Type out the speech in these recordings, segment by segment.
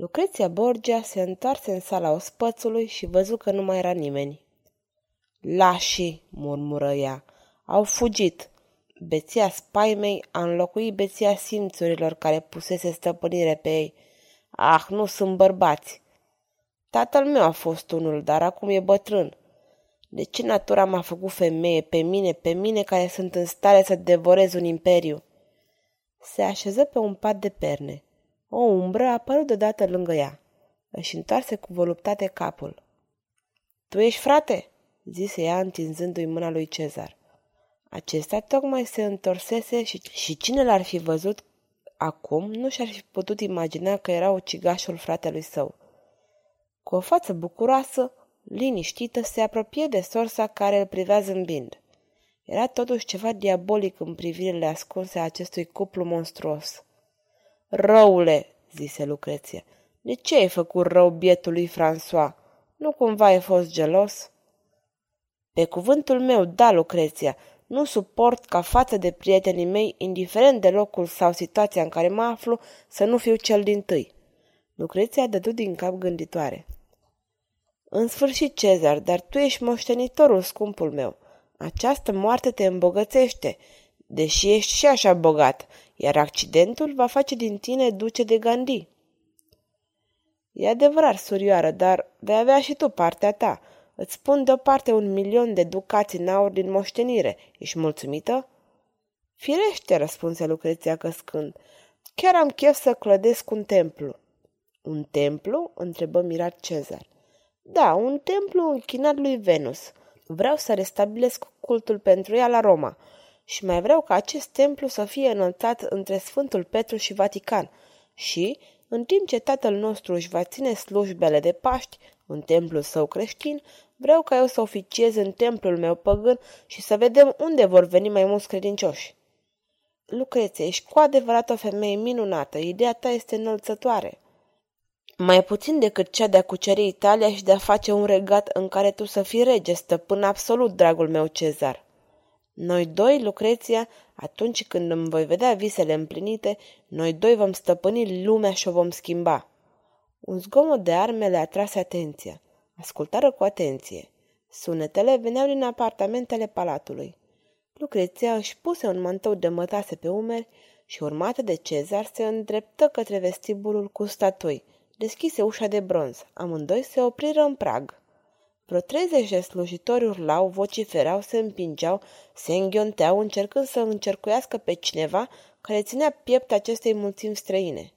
Lucreția Borgia se întoarse în sala ospățului și văzu că nu mai era nimeni. Lașii, murmură ea, au fugit. Beția spaimei a înlocuit beția simțurilor care pusese stăpânire pe ei. Ah, nu sunt bărbați. Tatăl meu a fost unul, dar acum e bătrân. De ce natura m-a făcut femeie pe mine, pe mine care sunt în stare să devorez un imperiu? Se așeză pe un pat de perne. O umbră a apărut deodată lângă ea. Își întoarse cu voluptate capul. Tu ești frate?" zise ea întinzându-i mâna lui Cezar. Acesta tocmai se întorsese și, și cine l-ar fi văzut acum nu și-ar fi putut imagina că era ucigașul fratelui său. Cu o față bucuroasă, liniștită, se apropie de sorsa care îl privea zâmbind. Era totuși ceva diabolic în privirile ascunse a acestui cuplu monstruos. Răule, zise Lucreție, de ce ai făcut rău bietului François? Nu cumva ai fost gelos? Pe cuvântul meu, da, Lucreția, nu suport ca față de prietenii mei, indiferent de locul sau situația în care mă aflu, să nu fiu cel din tâi. Lucreția dădu din cap gânditoare. În sfârșit, Cezar, dar tu ești moștenitorul, scumpul meu. Această moarte te îmbogățește, deși ești și așa bogat, iar accidentul va face din tine duce de Gandhi. E adevărat, surioară, dar vei avea și tu partea ta. Îți spun deoparte un milion de ducați în aur din moștenire. Ești mulțumită? Firește, răspunse Lucreția căscând. Chiar am chef să clădesc un templu. Un templu? întrebă mirat Cezar. Da, un templu închinat lui Venus. Vreau să restabilesc cultul pentru ea la Roma și mai vreau ca acest templu să fie înălțat între Sfântul Petru și Vatican și, în timp ce tatăl nostru își va ține slujbele de Paști în templul său creștin, vreau ca eu să oficiez în templul meu păgân și să vedem unde vor veni mai mulți credincioși. Lucreție, ești cu adevărat o femeie minunată, ideea ta este înălțătoare. Mai puțin decât cea de a cuceri Italia și de a face un regat în care tu să fii rege, stăpân absolut, dragul meu Cezar. Noi doi, Lucreția, atunci când îmi voi vedea visele împlinite, noi doi vom stăpâni lumea și o vom schimba. Un zgomot de arme le atrase atenția. Ascultară cu atenție. Sunetele veneau din apartamentele palatului. Lucreția își puse un mantou de mătase pe umeri și, urmată de Cezar, se îndreptă către vestibulul cu statui. Deschise ușa de bronz. Amândoi se opriră în prag. Vreo treizeci de slujitori urlau, vociferau, se împingeau, se înghionteau, încercând să încercuiască pe cineva care ținea piept acestei mulțimi străine.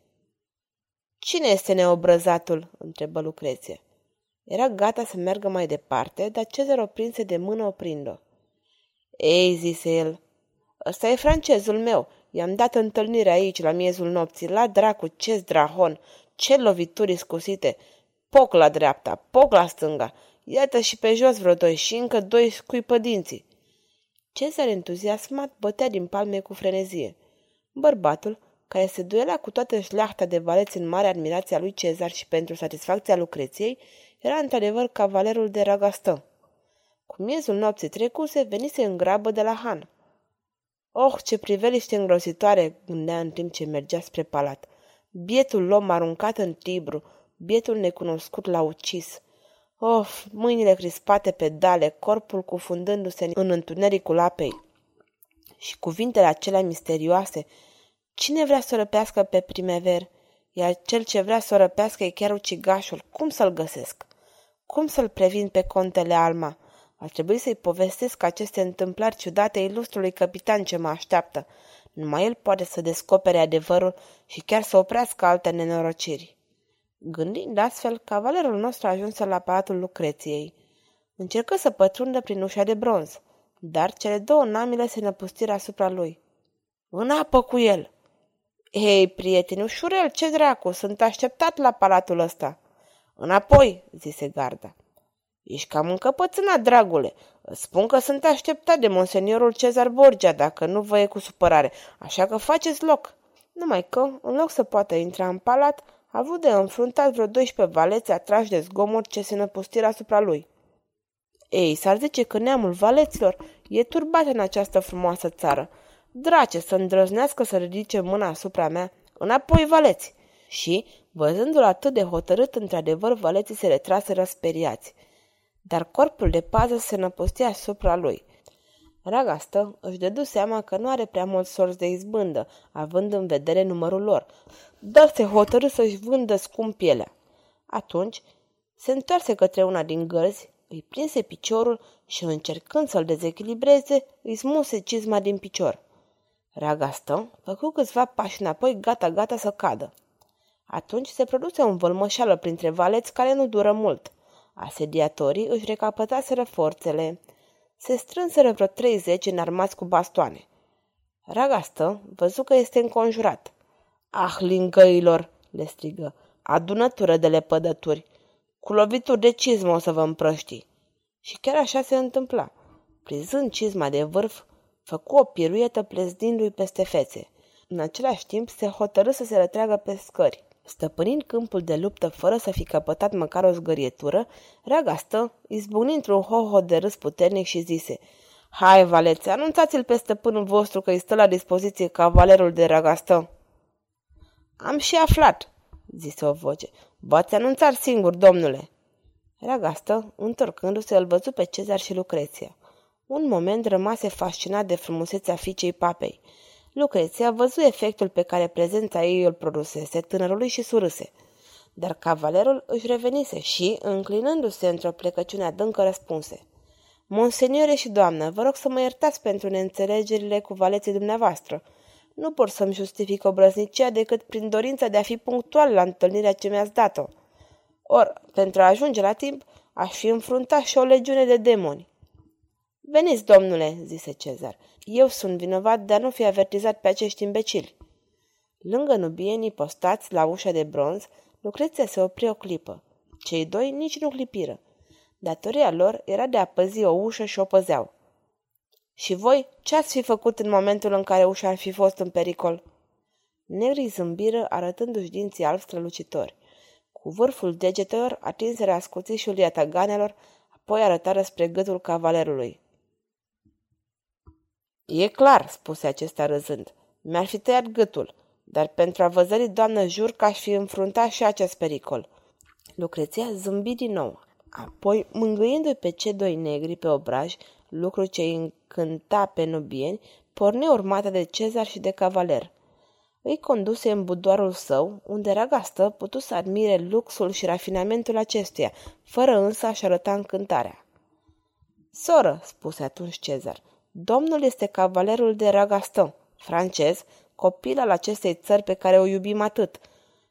Cine este neobrăzatul?" întrebă Lucreție. Era gata să meargă mai departe, dar Cezar o prinse de mână oprind-o. Ei, zise el, ăsta e francezul meu. I-am dat întâlnire aici, la miezul nopții. La dracu, ce drahon, ce lovituri scosite. Poc la dreapta, poc la stânga. Iată și pe jos vreo doi și încă doi scuipă dinții. Cezar entuziasmat bătea din palme cu frenezie. Bărbatul, care se duela cu toată șleachta de valeți în mare admirația lui Cezar și pentru satisfacția Lucreției, era într-adevăr cavalerul de Ragastă. Cu miezul nopții trecuse, venise în grabă de la Han. Oh, ce priveliște îngrozitoare, gândea în timp ce mergea spre palat. Bietul om aruncat în Tibru, bietul necunoscut l-a ucis. Of, mâinile crispate pe dale, corpul cufundându-se în întunericul apei. Și cuvintele acelea misterioase. Cine vrea să o răpească pe primever? Iar cel ce vrea să o răpească e chiar ucigașul. Cum să-l găsesc? Cum să-l previn pe contele Alma? Ar trebui să-i povestesc aceste întâmplări ciudate ilustrului capitan ce mă așteaptă. Numai el poate să descopere adevărul și chiar să oprească alte nenorociri. Gândind astfel, cavalerul nostru ajunse la palatul Lucreției. Încercă să pătrundă prin ușa de bronz, dar cele două namile se năpustiră asupra lui. În apă cu el! Ei, prieteni, ușurel, ce dracu, sunt așteptat la palatul ăsta! Înapoi, zise garda. Ești cam încăpățânat, dragule. Spun că sunt așteptat de monseniorul Cezar Borgia, dacă nu vă e cu supărare, așa că faceți loc. Numai că, în loc să poată intra în palat, a avut de înfruntat vreo 12 valeți atrași de zgomot ce se năpustiră asupra lui. Ei, s-ar zice că neamul valeților e turbat în această frumoasă țară. Drace să îndrăznească să ridice mâna asupra mea, înapoi valeți! Și, văzându-l atât de hotărât, într-adevăr, valeții se retraseră speriați. Dar corpul de pază se năpustia asupra lui. Ragastă își dădu seama că nu are prea mult sorți de izbândă, având în vedere numărul lor, dar se hotărâ să-și vândă scump pielea. Atunci se întoarse către una din gărzi, îi prinse piciorul și, încercând să-l dezechilibreze, îi smuse cizma din picior. Ragastă făcu câțiva pași înapoi, gata-gata să cadă. Atunci se produse un vălmășală printre valeți care nu dură mult. Asediatorii își recapătaseră forțele. Se strânseră vreo treizeci înarmați cu bastoane. Ragastă văzu că este înconjurat. Ah, lingăilor, le strigă, adunătură de lepădături. Cu lovituri de cizmă o să vă împrăști. Și chiar așa se întâmpla. Prizând cizma de vârf, făcu o piruietă plezdindu-i peste fețe. În același timp se hotărâ să se rătreagă pe scări. Stăpânind câmpul de luptă fără să fi căpătat măcar o zgărietură, Reaga stă, izbucnind într-un hoho de râs puternic și zise Hai, valețe, anunțați-l pe stăpânul vostru că îi stă la dispoziție cavalerul de Ragastă. Am și aflat, zise o voce. V-ați anunțat singur, domnule. Ragastă, întorcându-se, îl văzu pe Cezar și Lucreția. Un moment rămase fascinat de frumusețea fiicei papei. Lucreția văzu efectul pe care prezența ei îl produsese tânărului și surâse. Dar cavalerul își revenise și, înclinându-se într-o plecăciune adâncă, răspunse. Monseniore și doamnă, vă rog să mă iertați pentru neînțelegerile cu valeții dumneavoastră. Nu pot să-mi justific obrăznicia decât prin dorința de a fi punctual la întâlnirea ce mi-ați dat-o. Or, pentru a ajunge la timp, aș fi înfruntat și o legiune de demoni. Veniți, domnule, zise Cezar. Eu sunt vinovat de a nu fi avertizat pe acești imbecili. Lângă nubienii postați la ușa de bronz, Lucreția se opri o clipă. Cei doi nici nu clipiră. Datoria lor era de a păzi o ușă și o păzeau. Și voi, ce ați fi făcut în momentul în care ușa ar fi fost în pericol? Negrii zâmbiră arătându-și dinții albi strălucitori. Cu vârful degetelor atinseră ascuțișul iataganelor, apoi arătară spre gâtul cavalerului. E clar, spuse acesta râzând. Mi-ar fi tăiat gâtul, dar pentru a văzări, doamnă, jur că aș fi înfruntat și acest pericol. Lucreția zâmbi din nou. Apoi, mângâindu-i pe cei doi negri pe obraj, lucru ce îi încânta pe nubieni, porni urmată de cezar și de cavaler. Îi conduse în budoarul său, unde Ragastă putu să admire luxul și rafinamentul acestuia, fără însă a-și arăta încântarea. Soră, spuse atunci Cezar, domnul este cavalerul de Ragastă, francez, copil al acestei țări pe care o iubim atât.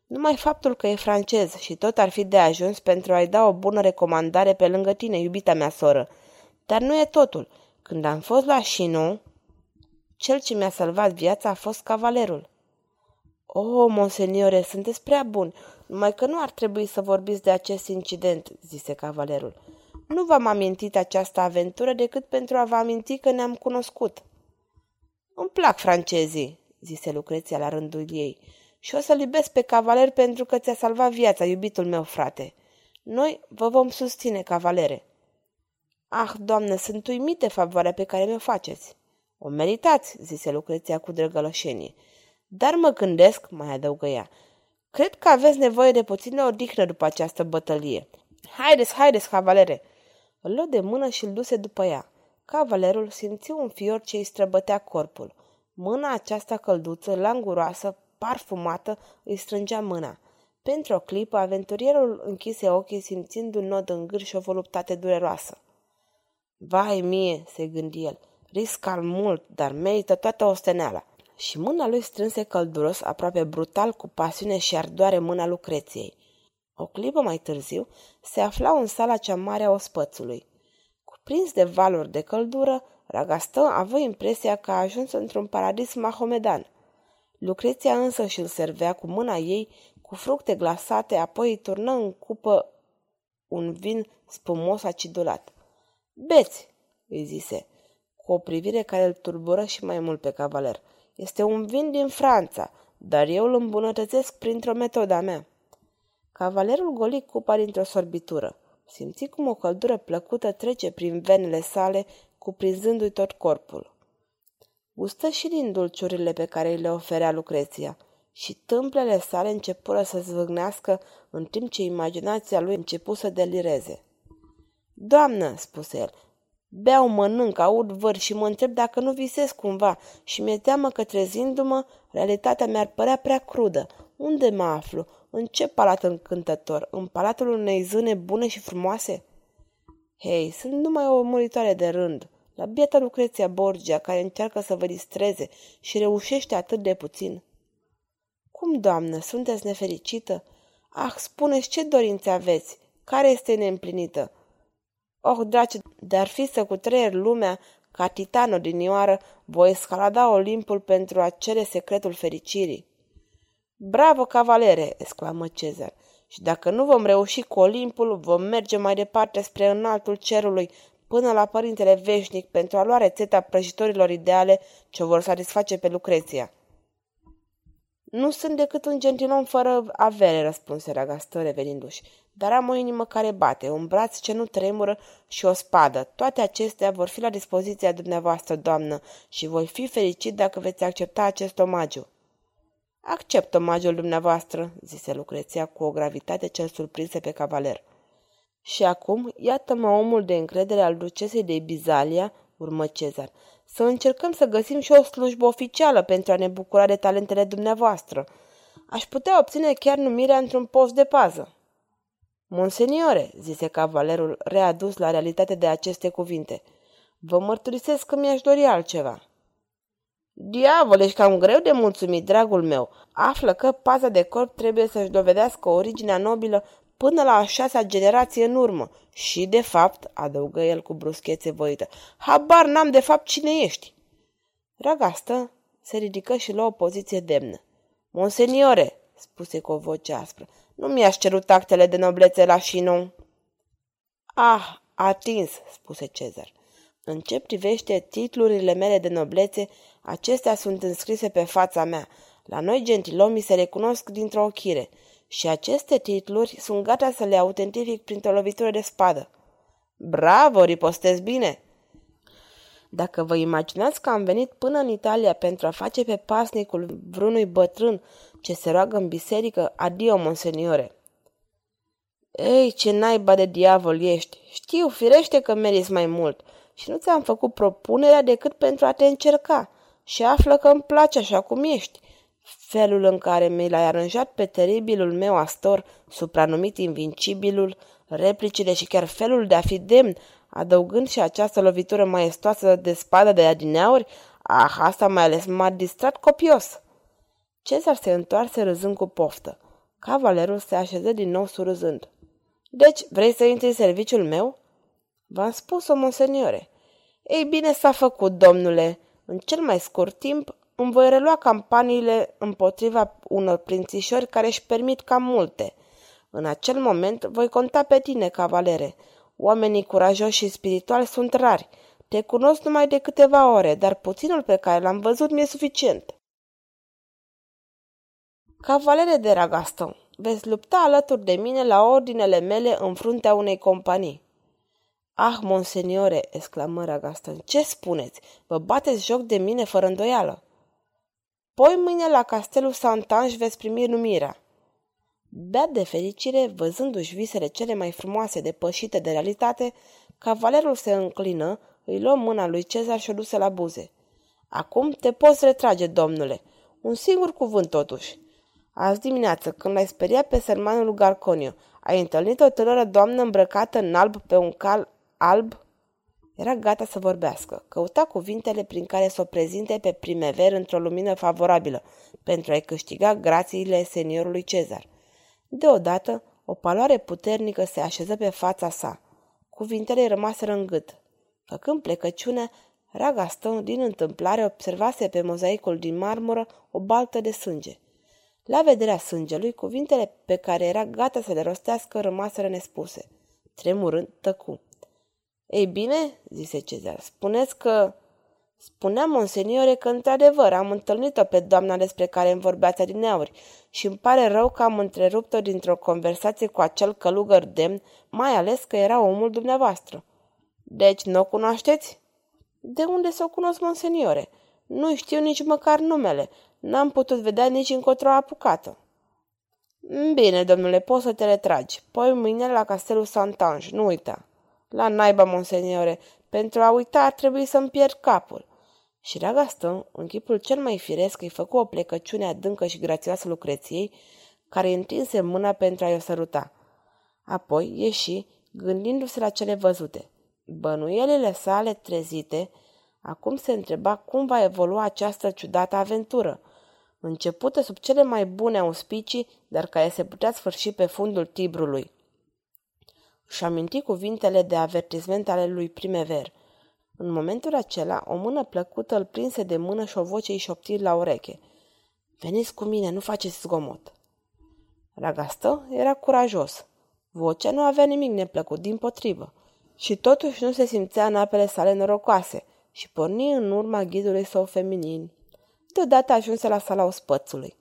Numai faptul că e francez și tot ar fi de ajuns pentru a-i da o bună recomandare pe lângă tine, iubita mea soră. Dar nu e totul. Când am fost la Chinon, cel ce mi-a salvat viața a fost cavalerul. O, oh, monseniore, sunteți prea bun, numai că nu ar trebui să vorbiți de acest incident, zise cavalerul. Nu v-am amintit această aventură decât pentru a vă aminti că ne-am cunoscut. Îmi plac francezii, zise Lucreția la rândul ei, și o să-l iubesc pe cavaler pentru că ți-a salvat viața, iubitul meu frate. Noi vă vom susține, cavalere. Ah, doamnă, sunt uimit de favoarea pe care mi-o faceți. O meritați, zise Lucreția cu drăgălășenie. Dar mă gândesc, mai adăugă ea, cred că aveți nevoie de puțină odihnă după această bătălie. Haideți, haideți, cavalere! Îl luă de mână și îl duse după ea. Cavalerul simți un fior ce îi străbătea corpul. Mâna aceasta călduță, languroasă, parfumată, îi strângea mâna. Pentru o clipă, aventurierul închise ochii simțind un nod în gârș și o voluptate dureroasă. Vai mie, se gândi el, risc mult, dar merită toată osteneala. Și mâna lui strânse călduros, aproape brutal, cu pasiune și ardoare mâna Lucreției. O clipă mai târziu, se aflau în sala cea mare a ospățului. Cuprins de valuri de căldură, Ragastă avea impresia că a ajuns într-un paradis mahomedan. Lucreția însă și-l servea cu mâna ei, cu fructe glasate, apoi îi turnă în cupă un vin spumos acidulat. Beți, îi zise, cu o privire care îl turbură și mai mult pe cavaler. Este un vin din Franța, dar eu îl îmbunătățesc printr-o metoda mea. Cavalerul goli cupa dintr-o sorbitură. Simți cum o căldură plăcută trece prin venele sale, cuprinzându-i tot corpul. Gustă și din dulciurile pe care îi le oferea Lucreția și tâmplele sale începură să zvâgnească în timp ce imaginația lui începu să delireze. Doamnă, spuse el, beau, mănânc, aud văr și mă întreb dacă nu visez cumva și mi-e teamă că trezindu-mă, realitatea mi-ar părea prea crudă. Unde mă aflu? În ce palat încântător? În palatul unei zâne bune și frumoase? Hei, sunt numai o muritoare de rând. La bieta Lucreția Borgia, care încearcă să vă distreze și reușește atât de puțin. Cum, doamnă, sunteți nefericită? Ah, spuneți ce dorințe aveți? Care este neîmplinită? Oh, drace, dar fi să cutreier lumea ca titanul din ioară, voi escalada Olimpul pentru a cere secretul fericirii. Bravo, cavalere!" exclamă Cezar. Și dacă nu vom reuși cu Olimpul, vom merge mai departe spre înaltul cerului, până la Părintele Veșnic, pentru a lua rețeta prăjitorilor ideale ce vor satisface pe Lucreția. Nu sunt decât un gentilom fără avere, răspunse Ragastă revenindu-și, dar am o inimă care bate, un braț ce nu tremură și o spadă. Toate acestea vor fi la dispoziția dumneavoastră, doamnă, și voi fi fericit dacă veți accepta acest omagiu. Accept omagiul dumneavoastră, zise Lucreția cu o gravitate cel surprinse pe cavaler. Și acum, iată-mă omul de încredere al ducesei de Bizalia, urmă Cezar. Să încercăm să găsim și o slujbă oficială pentru a ne bucura de talentele dumneavoastră. Aș putea obține chiar numirea într-un post de pază. Monseniore, zise cavalerul, readus la realitate de aceste cuvinte, vă mărturisesc că mi-aș dori altceva. Diavol, ești cam greu de mulțumit, dragul meu. Află că paza de corp trebuie să-și dovedească originea nobilă până la a șasea generație în urmă. Și, de fapt, adăugă el cu bruschețe voită, habar n-am de fapt cine ești. Ragastă se ridică și luă o poziție demnă. Monseniore, spuse cu o voce aspră, nu mi-aș cerut actele de noblețe la Chinon. Ah, atins, spuse Cezar. În ce privește titlurile mele de noblețe, acestea sunt înscrise pe fața mea. La noi gentilomii se recunosc dintr-o ochire și aceste titluri sunt gata să le autentific printr-o lovitură de spadă. Bravo, ripostez bine! Dacă vă imaginați că am venit până în Italia pentru a face pe pasnicul vreunui bătrân ce se roagă în biserică, adio, monseniore. Ei, ce naiba de diavol ești! Știu, firește că meriți mai mult și nu ți-am făcut propunerea decât pentru a te încerca și află că îmi place așa cum ești. Felul în care mi l-ai aranjat pe teribilul meu astor, supranumit invincibilul, replicile și chiar felul de a fi demn, adăugând și această lovitură maestoasă de spadă de adineauri, ah, asta mai ales m-a distrat copios. Cezar se întoarse râzând cu poftă. Cavalerul se așeză din nou surâzând. Deci, vrei să intri în serviciul meu?" V-am spus-o, monseniore. Ei bine s-a făcut, domnule. În cel mai scurt timp îmi voi relua campaniile împotriva unor prințișori care își permit cam multe. În acel moment voi conta pe tine, cavalere. Oamenii curajoși și spirituali sunt rari. Te cunosc numai de câteva ore, dar puținul pe care l-am văzut mi-e suficient. Cavalere de Ragaston, veți lupta alături de mine la ordinele mele în fruntea unei companii. Ah, monseniore, exclamă Ragaston, ce spuneți? Vă bateți joc de mine fără îndoială. Poi mâine la castelul Santange veți primi numirea. Beat de fericire, văzându-și visele cele mai frumoase depășite de realitate, cavalerul se înclină, îi luă mâna lui Cezar și o duse la buze. Acum te poți retrage, domnule. Un singur cuvânt, totuși. Azi dimineață, când l-ai speriat pe sărmanul Garconio, ai întâlnit o tânără doamnă îmbrăcată în alb pe un cal alb era gata să vorbească. Căuta cuvintele prin care să o prezinte pe primever într-o lumină favorabilă, pentru a-i câștiga grațiile seniorului Cezar. Deodată, o paloare puternică se așeză pe fața sa. Cuvintele îi rămaseră în gât. Făcând plecăciune, Ragaston, din întâmplare, observase pe mozaicul din marmură o baltă de sânge. La vederea sângelui, cuvintele pe care era gata să le rostească rămaseră nespuse – Tremurând, tăcu. Ei bine, zise Cezar, spuneți că... Spunea, monseniore, că într-adevăr am întâlnit-o pe doamna despre care îmi vorbeați adineauri și îmi pare rău că am întrerupt-o dintr-o conversație cu acel călugăr demn, mai ales că era omul dumneavoastră. Deci nu o cunoașteți? De unde să o cunosc, monseniore? Nu știu nici măcar numele. N-am putut vedea nici încotro apucată. Bine, domnule, poți să te retragi. Poi mâine la castelul Santange, nu uita. La naiba, monseniore, pentru a uita ar trebui să-mi pierd capul. Și Ragaston, în chipul cel mai firesc, îi făcu o plecăciune adâncă și grațioasă Lucreției, care îi întinse mâna pentru a-i o săruta. Apoi ieși, gândindu-se la cele văzute. Bănuielile sale trezite, acum se întreba cum va evolua această ciudată aventură, începută sub cele mai bune auspicii, dar care se putea sfârși pe fundul Tibrului. Și aminti cuvintele de avertisment ale lui Primever – în momentul acela, o mână plăcută îl prinse de mână și o voce îi șopti la ureche. Veniți cu mine, nu faceți zgomot. Ragastă era curajos. Vocea nu avea nimic neplăcut, din potrivă. Și totuși nu se simțea în apele sale norocoase și porni în urma ghidului său feminin. Deodată ajunse la sala ospățului.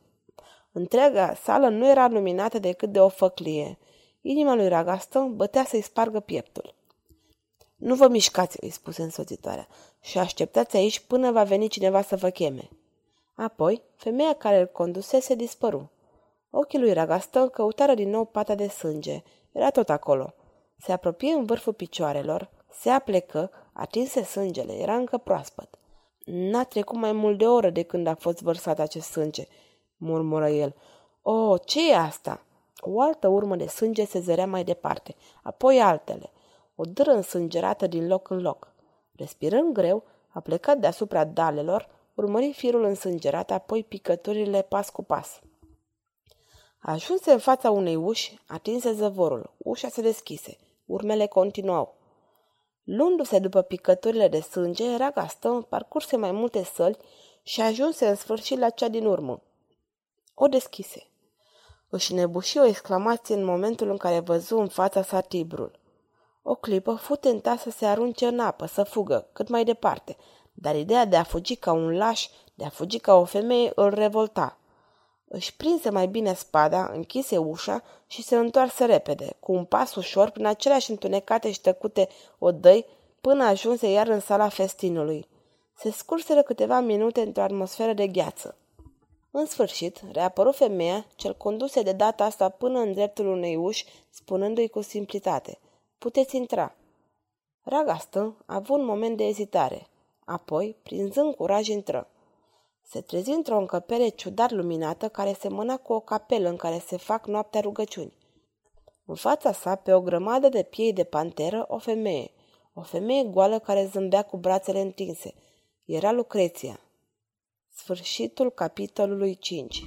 Întreaga sală nu era luminată decât de o făclie. Inima lui Ragastă bătea să-i spargă pieptul. Nu vă mișcați, îi spuse însoțitoarea, și așteptați aici până va veni cineva să vă cheme. Apoi, femeia care îl condusese dispăru. Ochii lui Ragastă căutară din nou pata de sânge. Era tot acolo. Se apropie în vârful picioarelor, se aplecă, atinse sângele, era încă proaspăt. N-a trecut mai mult de o oră de când a fost vărsat acest sânge, murmură el. O, oh, ce e asta? O altă urmă de sânge se zărea mai departe, apoi altele o dâră însângerată din loc în loc. Respirând greu, a plecat deasupra dalelor, urmări firul însângerat, apoi picăturile pas cu pas. Ajunse în fața unei uși, atinse zăvorul. Ușa se deschise. Urmele continuau. Luându-se după picăturile de sânge, era Gaston, parcurse mai multe săli și ajunse în sfârșit la cea din urmă. O deschise. Își șnebuși o exclamație în momentul în care văzu în fața sa tibrul. O clipă fu tentat să se arunce în apă, să fugă, cât mai departe, dar ideea de a fugi ca un laș, de a fugi ca o femeie, îl revolta. Își prinse mai bine spada, închise ușa și se întoarse repede, cu un pas ușor, prin aceleași întunecate și tăcute odăi, până ajunse iar în sala festinului. Se scurseră câteva minute într-o atmosferă de gheață. În sfârșit, reapăru femeia, cel conduse de data asta până în dreptul unei uși, spunându-i cu simplitate – Puteți intra. Ragastă a avut un moment de ezitare. Apoi, prinzând curaj, intră. Se trezi într-o încăpere ciudat luminată care semăna cu o capelă în care se fac noaptea rugăciuni. În fața sa, pe o grămadă de piei de panteră, o femeie. O femeie goală care zâmbea cu brațele întinse. Era Lucreția. Sfârșitul capitolului 5